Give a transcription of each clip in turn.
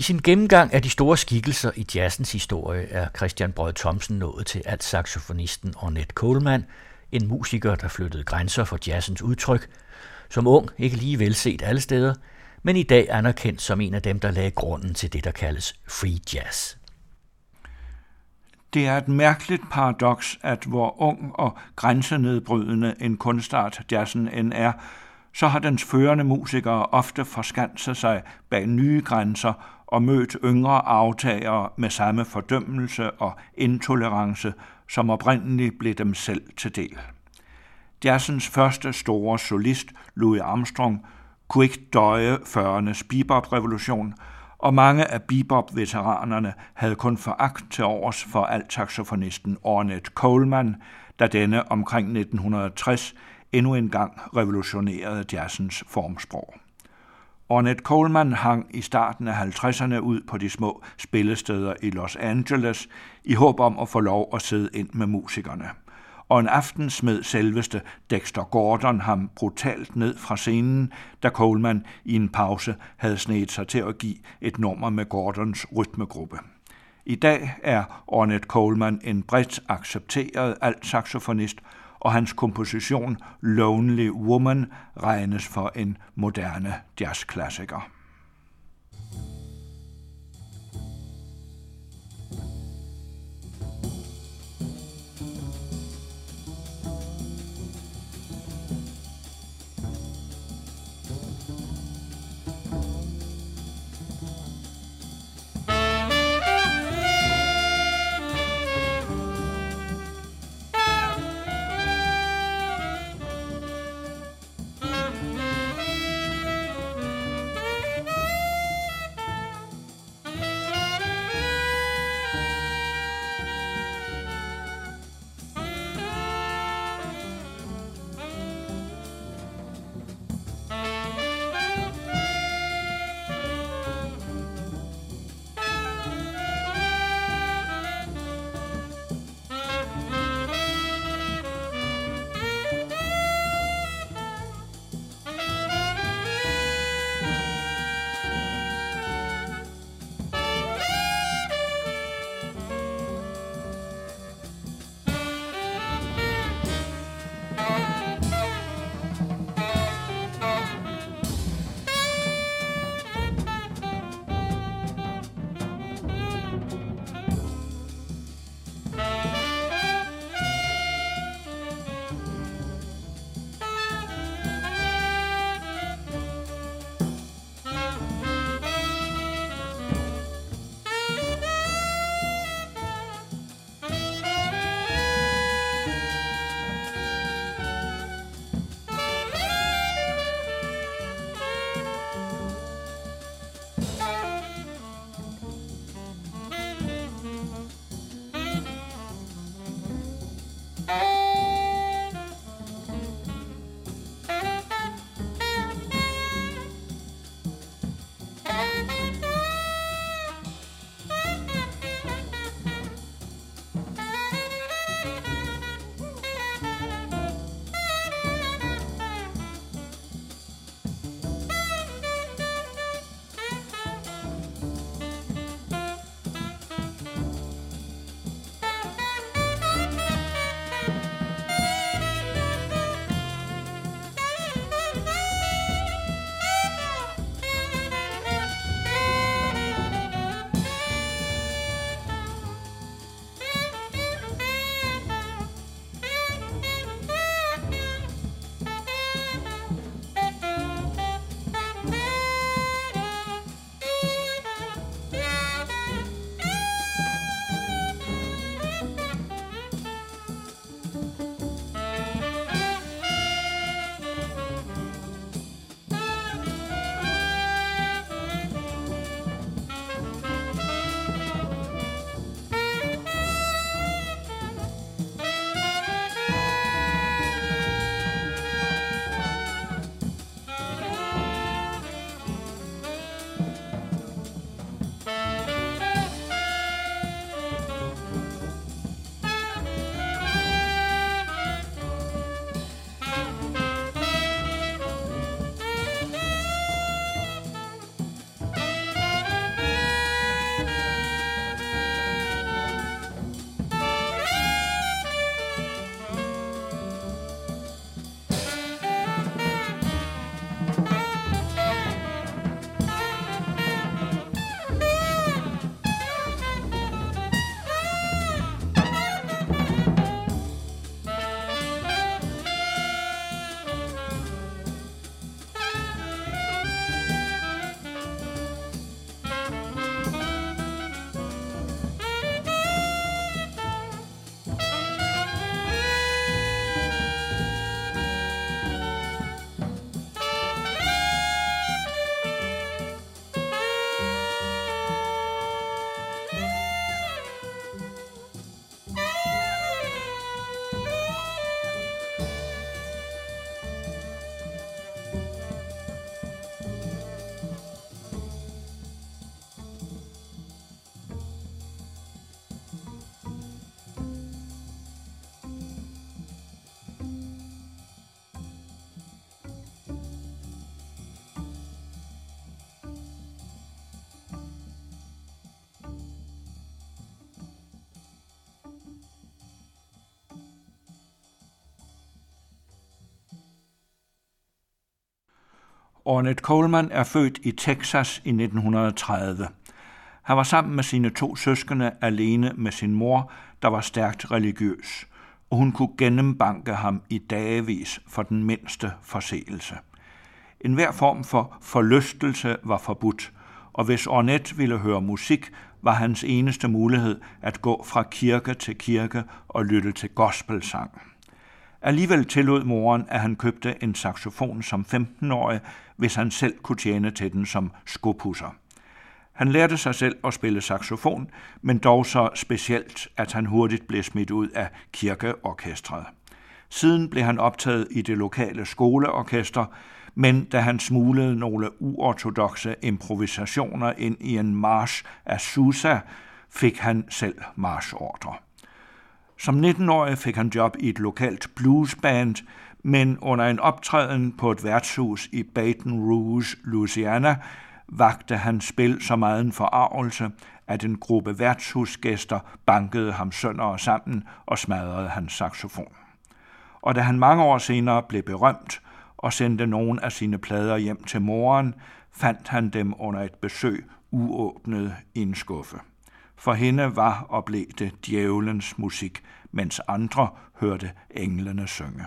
I sin gennemgang af de store skikkelser i jazzens historie er Christian Brød Thomsen nået til alt saxofonisten Ornette Coleman, en musiker, der flyttede grænser for jazzens udtryk, som ung ikke lige velset alle steder, men i dag anerkendt som en af dem, der lagde grunden til det, der kaldes free jazz. Det er et mærkeligt paradoks, at hvor ung og grænsenedbrydende en kunstart jazzen end er, så har dens førende musikere ofte forskanset sig bag nye grænser og mødt yngre aftagere med samme fordømmelse og intolerance, som oprindeligt blev dem selv til del. Jazzens første store solist, Louis Armstrong, kunne ikke døje 40'ernes bebop-revolution, og mange af bebop-veteranerne havde kun foragt til overs for altaxofonisten Ornette Coleman, da denne omkring 1960 endnu engang revolutionerede jazzens formsprog. Ornette Coleman hang i starten af 50'erne ud på de små spillesteder i Los Angeles i håb om at få lov at sidde ind med musikerne. Og en aften smed selveste Dexter Gordon ham brutalt ned fra scenen, da Coleman i en pause havde snedet sig til at give et nummer med Gordons rytmegruppe. I dag er Ornette Coleman en bredt accepteret alt-saxofonist, og hans komposition Lonely Woman regnes for en moderne jazzklassiker. Ornette Coleman er født i Texas i 1930. Han var sammen med sine to søskende alene med sin mor, der var stærkt religiøs, og hun kunne gennembanke ham i dagevis for den mindste forseelse. En hver form for forlystelse var forbudt, og hvis Ornette ville høre musik, var hans eneste mulighed at gå fra kirke til kirke og lytte til gospelsang. Alligevel tillod moren, at han købte en saxofon som 15-årig, hvis han selv kunne tjene til den som skopusser. Han lærte sig selv at spille saxofon, men dog så specielt, at han hurtigt blev smidt ud af kirkeorkestret. Siden blev han optaget i det lokale skoleorkester, men da han smuglede nogle uortodoxe improvisationer ind i en march af Susa, fik han selv marchordre. Som 19-årig fik han job i et lokalt bluesband, men under en optræden på et værtshus i Baton Rouge, Louisiana, vagte han spil så meget en forarvelse, at en gruppe værtshusgæster bankede ham sønder og sammen og smadrede hans saxofon. Og da han mange år senere blev berømt og sendte nogle af sine plader hjem til moren, fandt han dem under et besøg uåbnet i en skuffe. For hende var og blev det djævelens musik, mens andre hørte englene synge.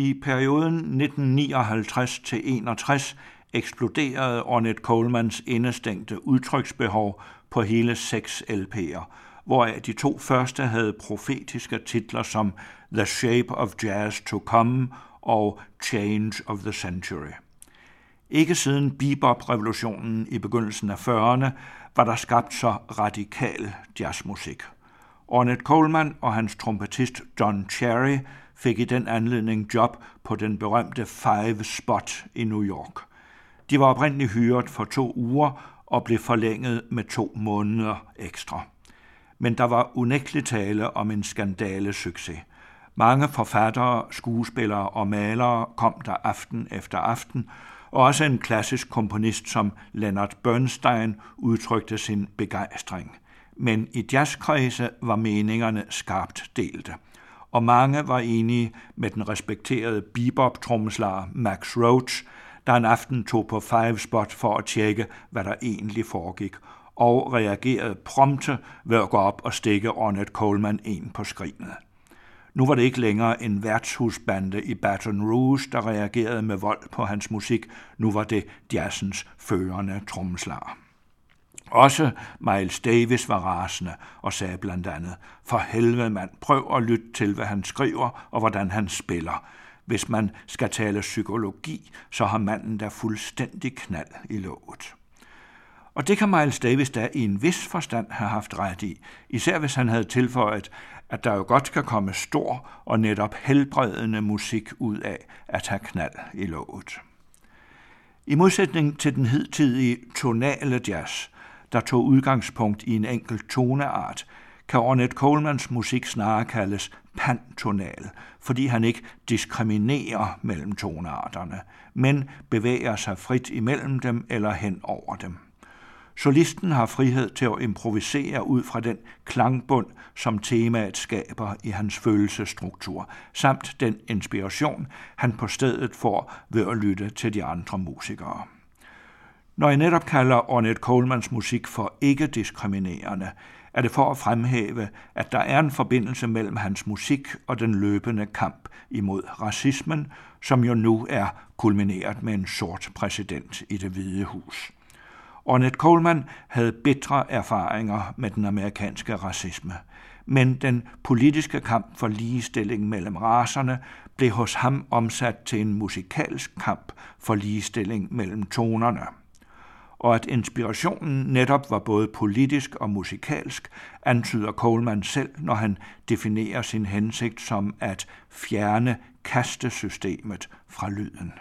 I perioden 1959-61 eksploderede Ornette Colemans indestængte udtryksbehov på hele seks LP'er, hvoraf de to første havde profetiske titler som The Shape of Jazz to Come og Change of the Century. Ikke siden bebop-revolutionen i begyndelsen af 40'erne var der skabt så radikal jazzmusik. Ornette Coleman og hans trompetist John Cherry fik i den anledning job på den berømte Five Spot i New York. De var oprindeligt hyret for to uger og blev forlænget med to måneder ekstra. Men der var unægteligt tale om en skandale succes. Mange forfattere, skuespillere og malere kom der aften efter aften, og også en klassisk komponist som Leonard Bernstein udtrykte sin begejstring. Men i jazzkredse var meningerne skarpt delte, og mange var enige med den respekterede bebop-trommeslager Max Roach, der en aften tog på Five Spot for at tjekke, hvad der egentlig foregik, og reagerede prompte ved at gå op og stikke Ornette Coleman en på skrinet. Nu var det ikke længere en værtshusbande i Baton Rouge, der reagerede med vold på hans musik. Nu var det jazzens førende trommeslager. Også Miles Davis var rasende og sagde blandt andet, for helvede mand, prøv at lytte til, hvad han skriver og hvordan han spiller. Hvis man skal tale psykologi, så har manden da fuldstændig knald i låget. Og det kan Miles Davis da i en vis forstand have haft ret i, især hvis han havde tilføjet, at der jo godt kan komme stor og netop helbredende musik ud af at have knald i låget. I modsætning til den hidtidige tonale jazz, der tog udgangspunkt i en enkelt toneart, kan Ornette Colemans musik snarere kaldes pantonal, fordi han ikke diskriminerer mellem tonearterne, men bevæger sig frit imellem dem eller hen over dem. Solisten har frihed til at improvisere ud fra den klangbund, som temaet skaber i hans følelsestruktur, samt den inspiration, han på stedet får ved at lytte til de andre musikere. Når jeg netop kalder Ornette Colemans musik for ikke-diskriminerende, er det for at fremhæve, at der er en forbindelse mellem hans musik og den løbende kamp imod racismen, som jo nu er kulmineret med en sort præsident i det hvide hus. Ornette Coleman havde bitre erfaringer med den amerikanske racisme, men den politiske kamp for ligestilling mellem raserne blev hos ham omsat til en musikalsk kamp for ligestilling mellem tonerne. Og at inspirationen netop var både politisk og musikalsk, antyder Coleman selv, når han definerer sin hensigt som at fjerne kastesystemet fra lyden.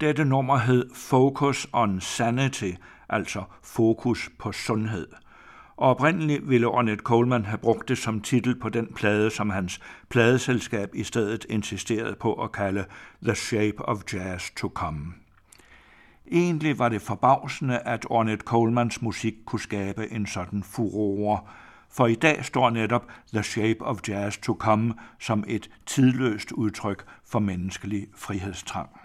Dette nummer hed Focus on Sanity, altså fokus på sundhed. Og oprindeligt ville Ornette Coleman have brugt det som titel på den plade, som hans pladeselskab i stedet insisterede på at kalde The Shape of Jazz to Come. Egentlig var det forbavsende, at Ornette Colemans musik kunne skabe en sådan furore, for i dag står netop The Shape of Jazz to Come som et tidløst udtryk for menneskelig frihedstrang.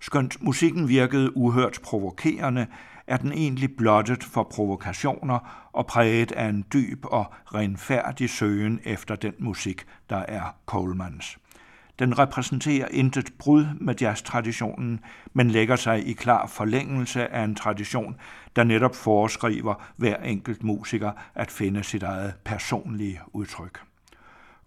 Skønt musikken virkede uhørt provokerende, er den egentlig blottet for provokationer og præget af en dyb og renfærdig søgen efter den musik, der er Colemans. Den repræsenterer intet brud med jazztraditionen, men lægger sig i klar forlængelse af en tradition, der netop foreskriver hver enkelt musiker at finde sit eget personlige udtryk.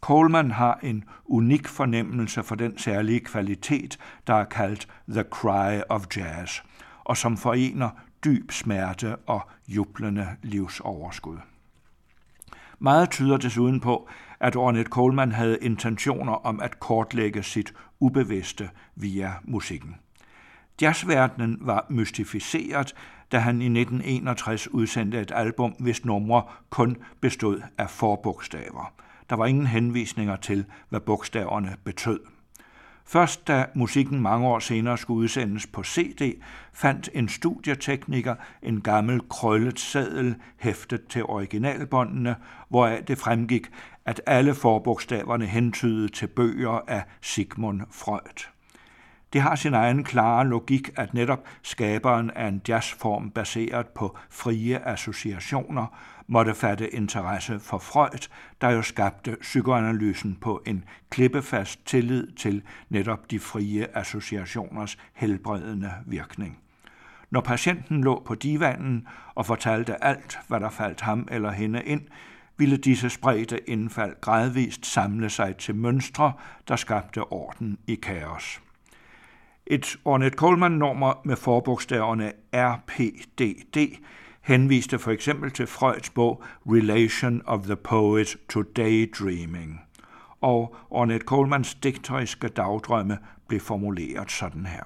Coleman har en unik fornemmelse for den særlige kvalitet, der er kaldt The Cry of Jazz, og som forener dyb smerte og jublende livsoverskud. Meget tyder desuden på, at Ornette Coleman havde intentioner om at kortlægge sit ubevidste via musikken. Jazzverdenen var mystificeret, da han i 1961 udsendte et album, hvis numre kun bestod af forbogstaver. Der var ingen henvisninger til, hvad bogstaverne betød. Først da musikken mange år senere skulle udsendes på CD, fandt en studietekniker en gammel krøllet sadel hæftet til originalbåndene, hvoraf det fremgik, at alle forbogstaverne hentydede til bøger af Sigmund Freud. Det har sin egen klare logik, at netop skaberen af en jazzform baseret på frie associationer måtte fatte interesse for Freud, der jo skabte psykoanalysen på en klippefast tillid til netop de frie associationers helbredende virkning. Når patienten lå på divanen og fortalte alt, hvad der faldt ham eller hende ind, ville disse spredte indfald gradvist samle sig til mønstre, der skabte orden i kaos. Et Ornette Coleman-nummer med forbogstaverne RPDD henviste for eksempel til Freuds bog Relation of the Poet to Daydreaming, og Ornette Colemans digteriske dagdrømme blev formuleret sådan her.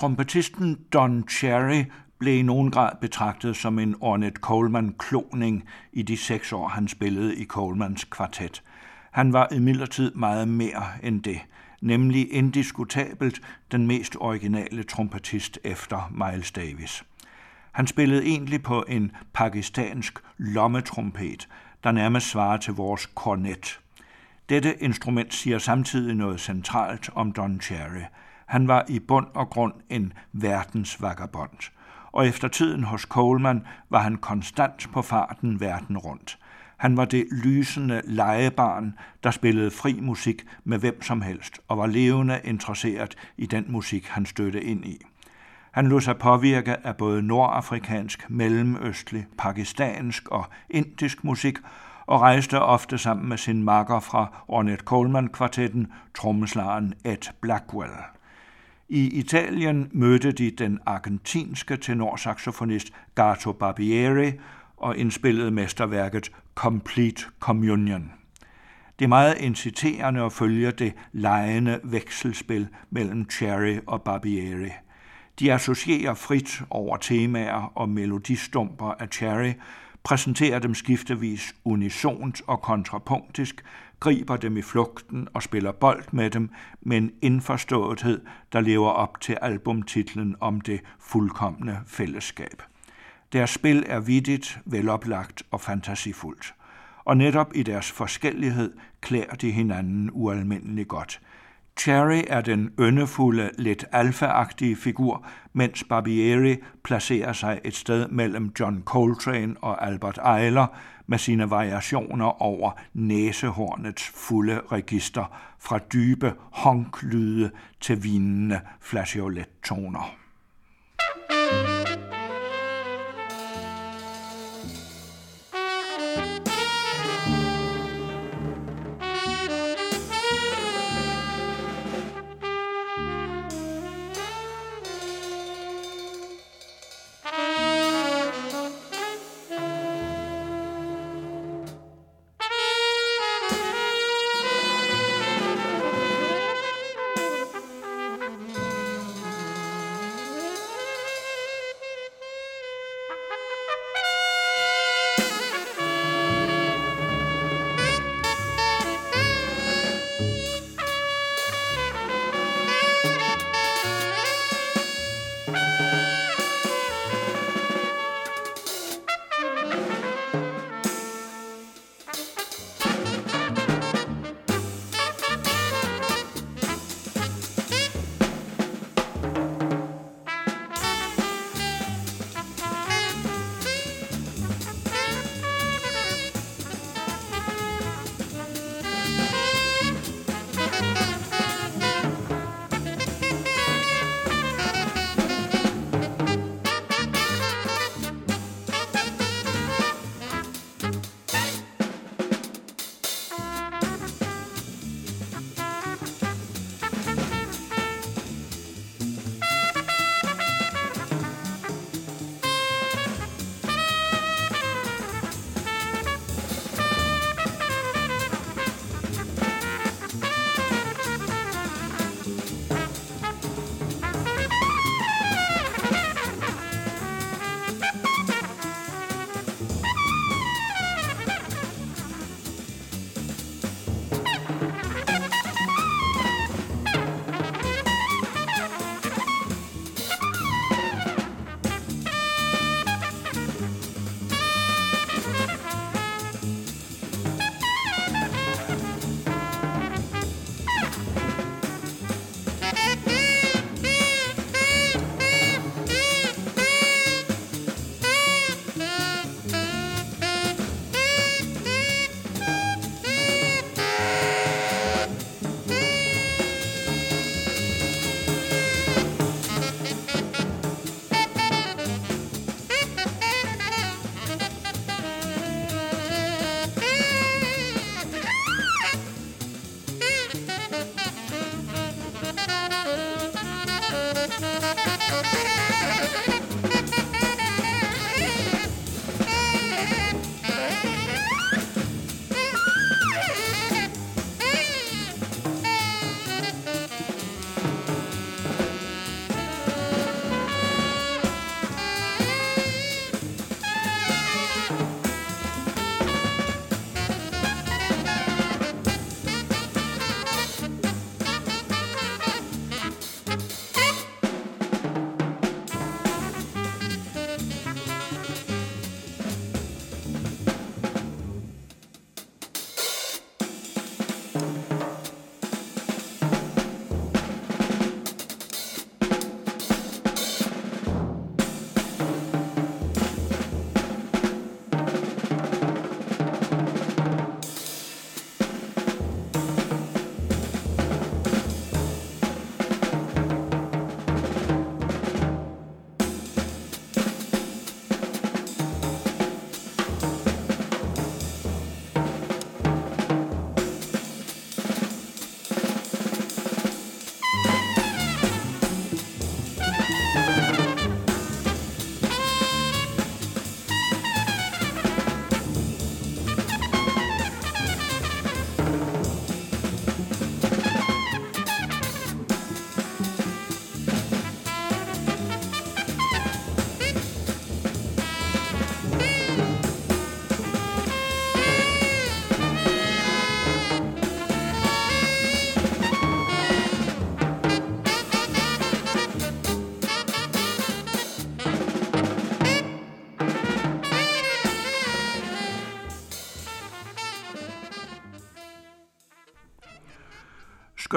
Trompetisten Don Cherry blev i nogen grad betragtet som en Ornette Coleman-kloning i de seks år, han spillede i Colemans kvartet. Han var imidlertid meget mere end det, nemlig indiskutabelt den mest originale trompetist efter Miles Davis. Han spillede egentlig på en pakistansk lommetrompet, der nærmest svarer til vores kornet. Dette instrument siger samtidig noget centralt om Don Cherry. Han var i bund og grund en verdensvagabond, og efter tiden hos Coleman var han konstant på farten verden rundt. Han var det lysende legebarn, der spillede fri musik med hvem som helst og var levende interesseret i den musik, han støtte ind i. Han lod sig påvirke af både nordafrikansk, mellemøstlig, pakistansk og indisk musik, og rejste ofte sammen med sin makker fra Ornette Coleman-kvartetten, trommeslageren Ed Blackwell. I Italien mødte de den argentinske tenorsaxofonist Gato Barbieri og indspillede mesterværket Complete Communion. Det er meget inciterende at følge det lejende vekselspil mellem Cherry og Barbieri – de associerer frit over temaer og melodistumper af Cherry, præsenterer dem skiftevis unisont og kontrapunktisk, griber dem i flugten og spiller bold med dem med en indforståethed, der lever op til albumtitlen om det fuldkommende fællesskab. Deres spil er vidigt, veloplagt og fantasifuldt. Og netop i deres forskellighed klæder de hinanden ualmindeligt godt – Cherry er den yndefulde, lidt alfa figur, mens Barbieri placerer sig et sted mellem John Coltrane og Albert Eiler med sine variationer over næsehornets fulde register fra dybe honklyde til vinende flageolettoner. toner.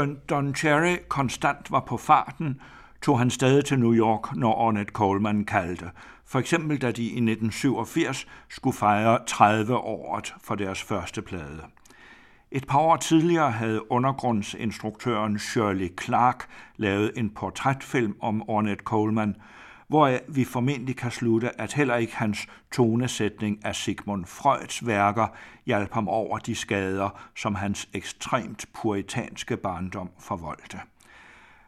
Skønt Don Cherry konstant var på farten, tog han stadig til New York, når Ornette Coleman kaldte. For eksempel da de i 1987 skulle fejre 30 året for deres første plade. Et par år tidligere havde undergrundsinstruktøren Shirley Clark lavet en portrætfilm om Ornette Coleman, hvor vi formentlig kan slutte, at heller ikke hans tonesætning af Sigmund Freuds værker hjalp ham over de skader, som hans ekstremt puritanske barndom forvoldte.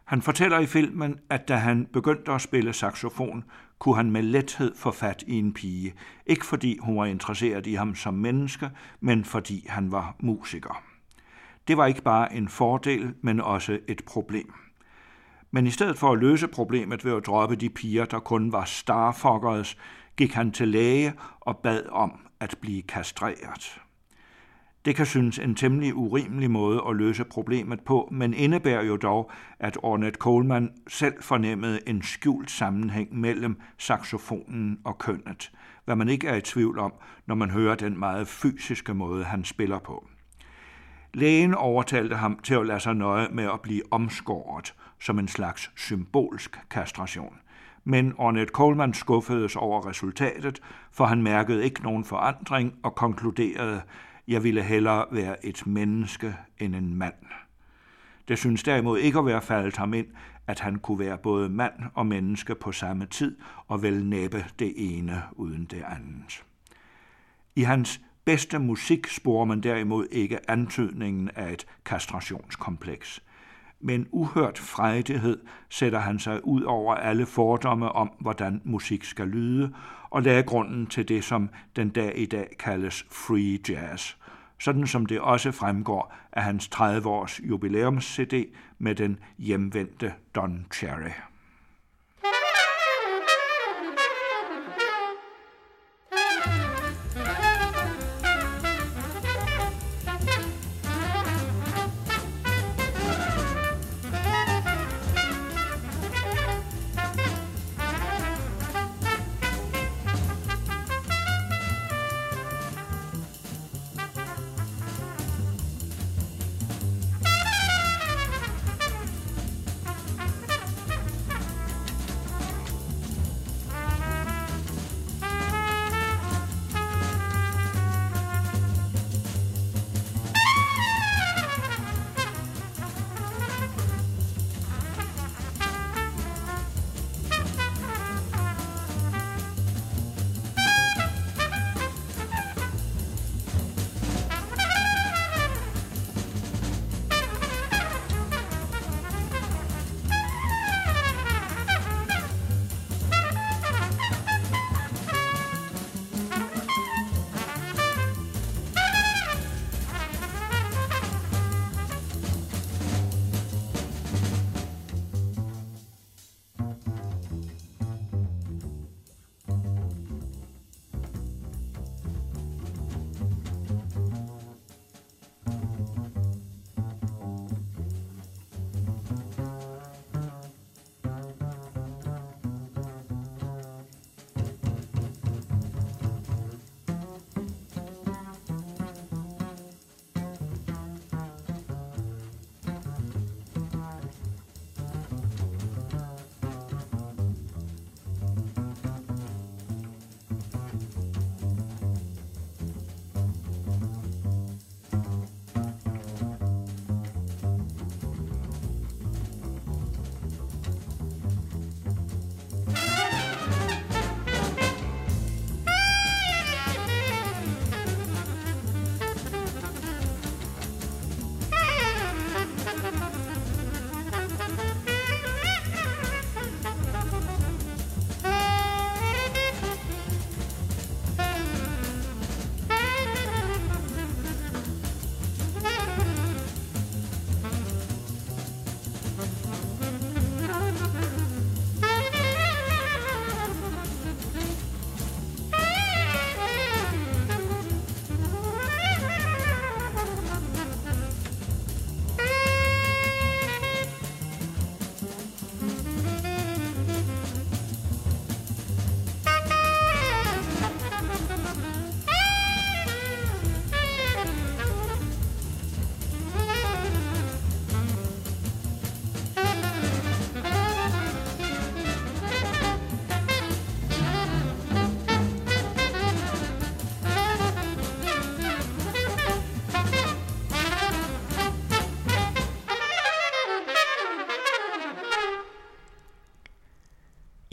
Han fortæller i filmen, at da han begyndte at spille saxofon, kunne han med lethed få fat i en pige. Ikke fordi hun var interesseret i ham som menneske, men fordi han var musiker. Det var ikke bare en fordel, men også et problem. Men i stedet for at løse problemet ved at droppe de piger, der kun var starfuckers, gik han til læge og bad om at blive kastreret. Det kan synes en temmelig urimelig måde at løse problemet på, men indebærer jo dog, at Ornette Coleman selv fornemmede en skjult sammenhæng mellem saxofonen og kønnet, hvad man ikke er i tvivl om, når man hører den meget fysiske måde, han spiller på. Lægen overtalte ham til at lade sig nøje med at blive omskåret som en slags symbolsk kastration. Men Ornette Coleman skuffedes over resultatet, for han mærkede ikke nogen forandring og konkluderede, jeg ville hellere være et menneske end en mand. Det synes derimod ikke at være faldet ham ind, at han kunne være både mand og menneske på samme tid, og vel næppe det ene uden det andet. I hans bedste musik sporer man derimod ikke antydningen af et kastrationskompleks. Med en uhørt frejdighed sætter han sig ud over alle fordomme om, hvordan musik skal lyde, og lagde grunden til det, som den dag i dag kaldes free jazz, sådan som det også fremgår af hans 30-års jubilæums-CD med den hjemvendte Don Cherry.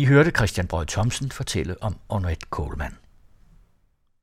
I hørte Christian Brød Thomsen fortælle om Ornette